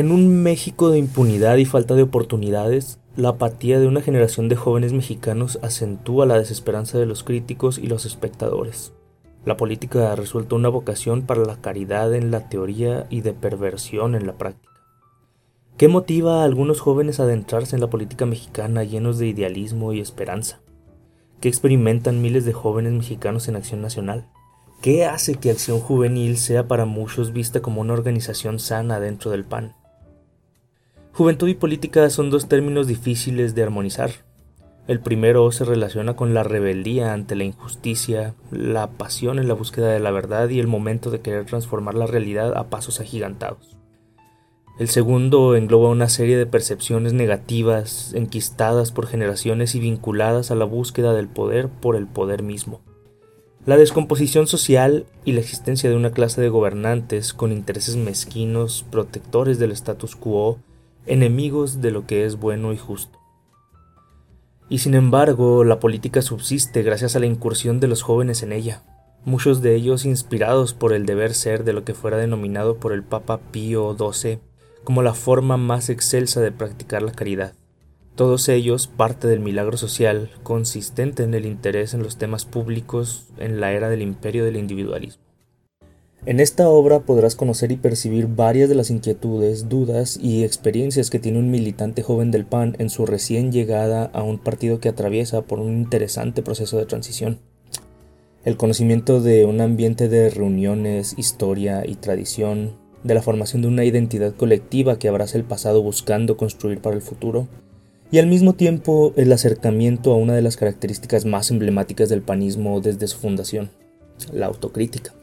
En un México de impunidad y falta de oportunidades, la apatía de una generación de jóvenes mexicanos acentúa la desesperanza de los críticos y los espectadores. La política ha resuelto una vocación para la caridad en la teoría y de perversión en la práctica. ¿Qué motiva a algunos jóvenes a adentrarse en la política mexicana llenos de idealismo y esperanza? ¿Qué experimentan miles de jóvenes mexicanos en Acción Nacional? ¿Qué hace que Acción Juvenil sea para muchos vista como una organización sana dentro del PAN? Juventud y política son dos términos difíciles de armonizar. El primero se relaciona con la rebeldía ante la injusticia, la pasión en la búsqueda de la verdad y el momento de querer transformar la realidad a pasos agigantados. El segundo engloba una serie de percepciones negativas, enquistadas por generaciones y vinculadas a la búsqueda del poder por el poder mismo. La descomposición social y la existencia de una clase de gobernantes con intereses mezquinos, protectores del status quo, enemigos de lo que es bueno y justo. Y sin embargo, la política subsiste gracias a la incursión de los jóvenes en ella, muchos de ellos inspirados por el deber ser de lo que fuera denominado por el Papa Pío XII como la forma más excelsa de practicar la caridad. Todos ellos parte del milagro social consistente en el interés en los temas públicos en la era del imperio del individualismo. En esta obra podrás conocer y percibir varias de las inquietudes, dudas y experiencias que tiene un militante joven del PAN en su recién llegada a un partido que atraviesa por un interesante proceso de transición. El conocimiento de un ambiente de reuniones, historia y tradición, de la formación de una identidad colectiva que abraza el pasado buscando construir para el futuro, y al mismo tiempo el acercamiento a una de las características más emblemáticas del panismo desde su fundación, la autocrítica.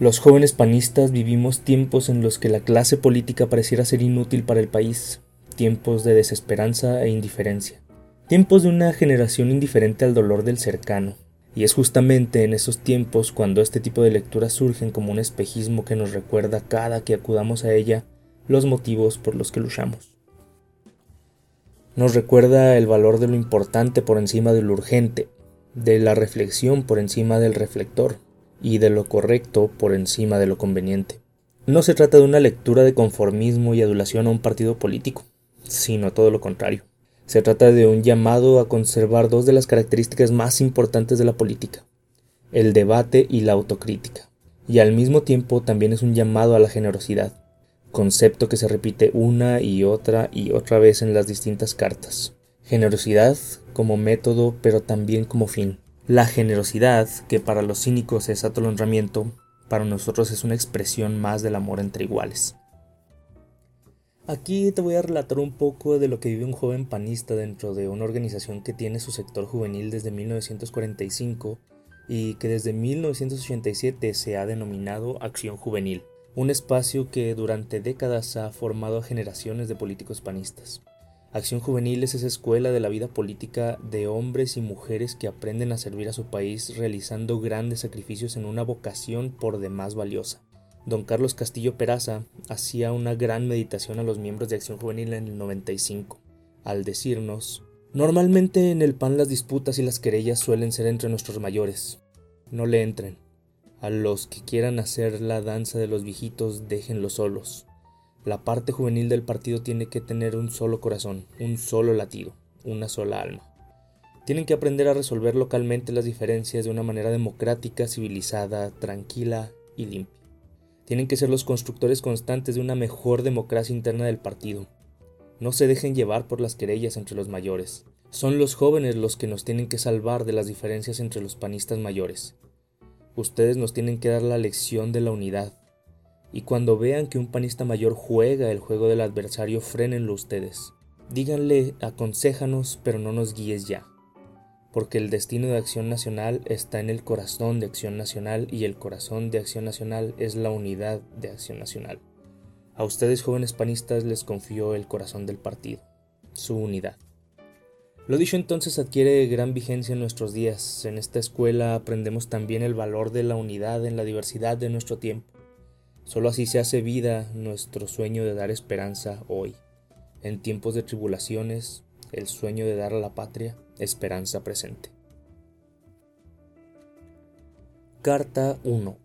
Los jóvenes panistas vivimos tiempos en los que la clase política pareciera ser inútil para el país, tiempos de desesperanza e indiferencia, tiempos de una generación indiferente al dolor del cercano, y es justamente en esos tiempos cuando este tipo de lecturas surgen como un espejismo que nos recuerda cada que acudamos a ella los motivos por los que luchamos. Nos recuerda el valor de lo importante por encima de lo urgente, de la reflexión por encima del reflector, y de lo correcto por encima de lo conveniente. No se trata de una lectura de conformismo y adulación a un partido político, sino todo lo contrario. Se trata de un llamado a conservar dos de las características más importantes de la política, el debate y la autocrítica, y al mismo tiempo también es un llamado a la generosidad, concepto que se repite una y otra y otra vez en las distintas cartas. Generosidad como método pero también como fin. La generosidad, que para los cínicos es atolondramiento, para nosotros es una expresión más del amor entre iguales. Aquí te voy a relatar un poco de lo que vive un joven panista dentro de una organización que tiene su sector juvenil desde 1945 y que desde 1987 se ha denominado Acción Juvenil, un espacio que durante décadas ha formado a generaciones de políticos panistas. Acción Juvenil es esa escuela de la vida política de hombres y mujeres que aprenden a servir a su país realizando grandes sacrificios en una vocación por demás valiosa. Don Carlos Castillo Peraza hacía una gran meditación a los miembros de Acción Juvenil en el 95, al decirnos, normalmente en el PAN las disputas y las querellas suelen ser entre nuestros mayores. No le entren. A los que quieran hacer la danza de los viejitos, déjenlos solos. La parte juvenil del partido tiene que tener un solo corazón, un solo latido, una sola alma. Tienen que aprender a resolver localmente las diferencias de una manera democrática, civilizada, tranquila y limpia. Tienen que ser los constructores constantes de una mejor democracia interna del partido. No se dejen llevar por las querellas entre los mayores. Son los jóvenes los que nos tienen que salvar de las diferencias entre los panistas mayores. Ustedes nos tienen que dar la lección de la unidad, y cuando vean que un panista mayor juega el juego del adversario, frenenlo ustedes. Díganle, aconséjanos, pero no nos guíes ya. Porque el destino de Acción Nacional está en el corazón de Acción Nacional y el corazón de Acción Nacional es la unidad de Acción Nacional. A ustedes jóvenes panistas les confío el corazón del partido, su unidad. Lo dicho entonces adquiere gran vigencia en nuestros días. En esta escuela aprendemos también el valor de la unidad en la diversidad de nuestro tiempo. Solo así se hace vida nuestro sueño de dar esperanza hoy. En tiempos de tribulaciones, el sueño de dar a la patria esperanza presente. Carta 1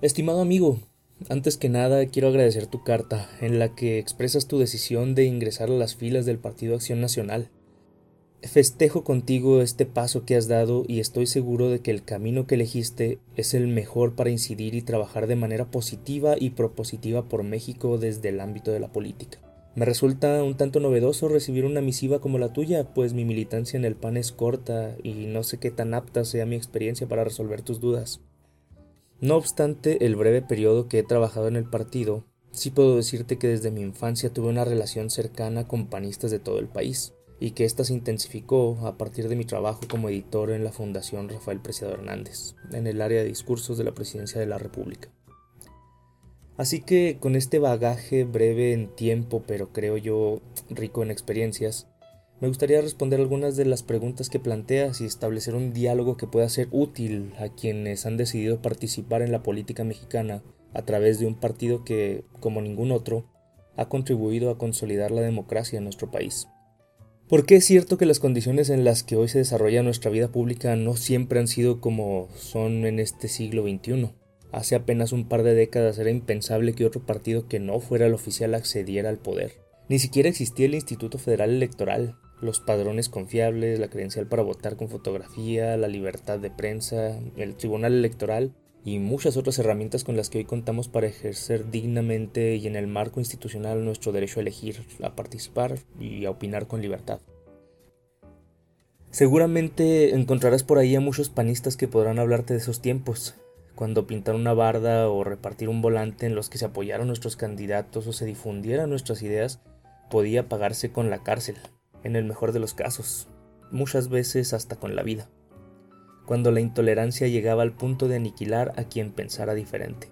Estimado amigo, Antes que nada, quiero agradecer tu carta, en la que expresas tu decisión de ingresar a las filas del Partido Acción Nacional. Festejo contigo este paso que has dado y estoy seguro de que el camino que elegiste es el mejor para incidir y trabajar de manera positiva y propositiva por México desde el ámbito de la política. Me resulta un tanto novedoso recibir una misiva como la tuya, pues mi militancia en el PAN es corta y no sé qué tan apta sea mi experiencia para resolver tus dudas. No obstante el breve periodo que he trabajado en el partido, sí puedo decirte que desde mi infancia tuve una relación cercana con panistas de todo el país, y que ésta se intensificó a partir de mi trabajo como editor en la Fundación Rafael Preciado Hernández, en el área de discursos de la Presidencia de la República. Así que con este bagaje breve en tiempo, pero creo yo rico en experiencias, me gustaría responder algunas de las preguntas que planteas y establecer un diálogo que pueda ser útil a quienes han decidido participar en la política mexicana a través de un partido que, como ningún otro, ha contribuido a consolidar la democracia en nuestro país. ¿Por qué es cierto que las condiciones en las que hoy se desarrolla nuestra vida pública no siempre han sido como son en este siglo XXI? Hace apenas un par de décadas era impensable que otro partido que no fuera el oficial accediera al poder. Ni siquiera existía el Instituto Federal Electoral, los padrones confiables, la credencial para votar con fotografía, la libertad de prensa, el Tribunal Electoral y muchas otras herramientas con las que hoy contamos para ejercer dignamente y en el marco institucional nuestro derecho a elegir, a participar y a opinar con libertad. Seguramente encontrarás por ahí a muchos panistas que podrán hablarte de esos tiempos, cuando pintar una barda o repartir un volante en los que se apoyaron nuestros candidatos o se difundieran nuestras ideas podía pagarse con la cárcel, en el mejor de los casos, muchas veces hasta con la vida, cuando la intolerancia llegaba al punto de aniquilar a quien pensara diferente.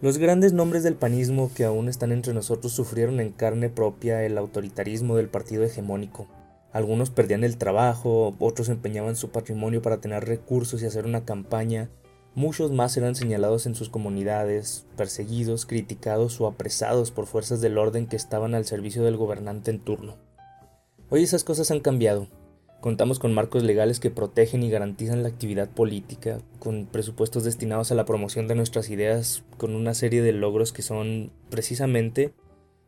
Los grandes nombres del panismo que aún están entre nosotros sufrieron en carne propia el autoritarismo del partido hegemónico. Algunos perdían el trabajo, otros empeñaban su patrimonio para tener recursos y hacer una campaña, Muchos más eran señalados en sus comunidades, perseguidos, criticados o apresados por fuerzas del orden que estaban al servicio del gobernante en turno. Hoy esas cosas han cambiado. Contamos con marcos legales que protegen y garantizan la actividad política, con presupuestos destinados a la promoción de nuestras ideas, con una serie de logros que son, precisamente,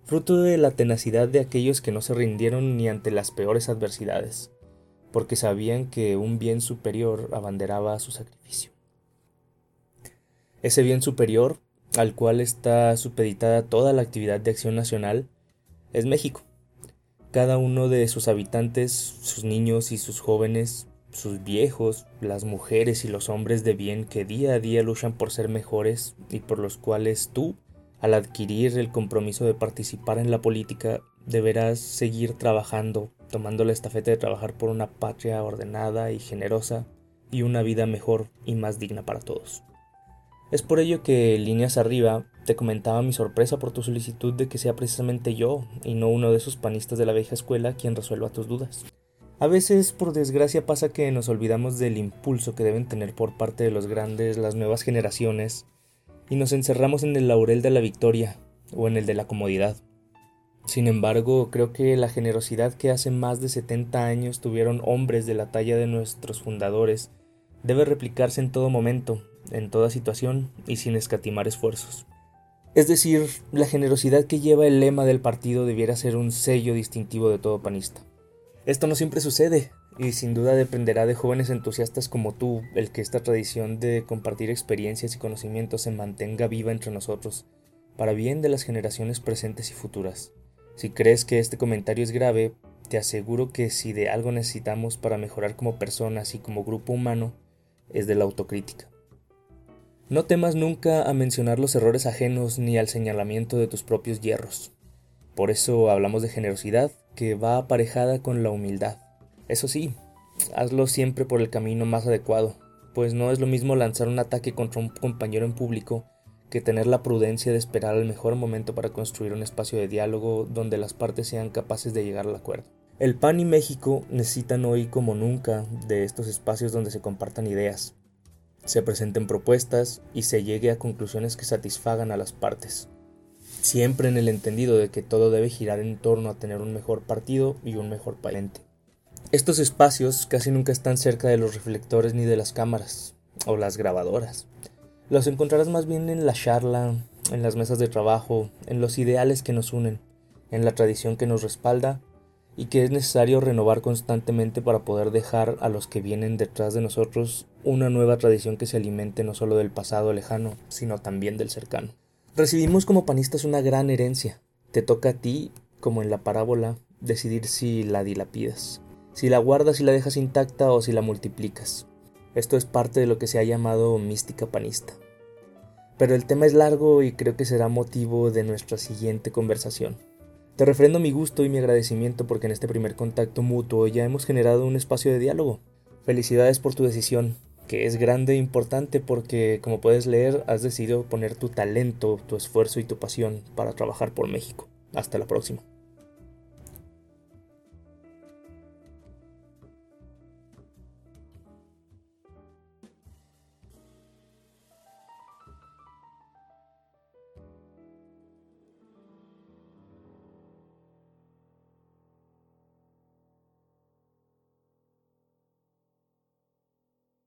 fruto de la tenacidad de aquellos que no se rindieron ni ante las peores adversidades, porque sabían que un bien superior abanderaba su sacrificio. Ese bien superior, al cual está supeditada toda la actividad de acción nacional, es México. Cada uno de sus habitantes, sus niños y sus jóvenes, sus viejos, las mujeres y los hombres de bien que día a día luchan por ser mejores y por los cuales tú, al adquirir el compromiso de participar en la política, deberás seguir trabajando, tomando la estafeta de trabajar por una patria ordenada y generosa y una vida mejor y más digna para todos. Es por ello que líneas arriba te comentaba mi sorpresa por tu solicitud de que sea precisamente yo y no uno de esos panistas de la vieja escuela quien resuelva tus dudas. A veces, por desgracia, pasa que nos olvidamos del impulso que deben tener por parte de los grandes las nuevas generaciones y nos encerramos en el laurel de la victoria o en el de la comodidad. Sin embargo, creo que la generosidad que hace más de 70 años tuvieron hombres de la talla de nuestros fundadores debe replicarse en todo momento en toda situación y sin escatimar esfuerzos. Es decir, la generosidad que lleva el lema del partido debiera ser un sello distintivo de todo panista. Esto no siempre sucede, y sin duda dependerá de jóvenes entusiastas como tú el que esta tradición de compartir experiencias y conocimientos se mantenga viva entre nosotros, para bien de las generaciones presentes y futuras. Si crees que este comentario es grave, te aseguro que si de algo necesitamos para mejorar como personas y como grupo humano, es de la autocrítica. No temas nunca a mencionar los errores ajenos ni al señalamiento de tus propios hierros. Por eso hablamos de generosidad, que va aparejada con la humildad. Eso sí, hazlo siempre por el camino más adecuado, pues no es lo mismo lanzar un ataque contra un compañero en público que tener la prudencia de esperar el mejor momento para construir un espacio de diálogo donde las partes sean capaces de llegar al acuerdo. El PAN y México necesitan hoy como nunca de estos espacios donde se compartan ideas, se presenten propuestas y se llegue a conclusiones que satisfagan a las partes. Siempre en el entendido de que todo debe girar en torno a tener un mejor partido y un mejor palente. Estos espacios casi nunca están cerca de los reflectores ni de las cámaras o las grabadoras. Los encontrarás más bien en la charla, en las mesas de trabajo, en los ideales que nos unen, en la tradición que nos respalda y que es necesario renovar constantemente para poder dejar a los que vienen detrás de nosotros una nueva tradición que se alimente no solo del pasado lejano, sino también del cercano. Recibimos como panistas una gran herencia. Te toca a ti, como en la parábola, decidir si la dilapidas, si la guardas y la dejas intacta o si la multiplicas. Esto es parte de lo que se ha llamado mística panista. Pero el tema es largo y creo que será motivo de nuestra siguiente conversación. Te refrendo mi gusto y mi agradecimiento porque en este primer contacto mutuo ya hemos generado un espacio de diálogo. Felicidades por tu decisión, que es grande e importante porque, como puedes leer, has decidido poner tu talento, tu esfuerzo y tu pasión para trabajar por México. Hasta la próxima.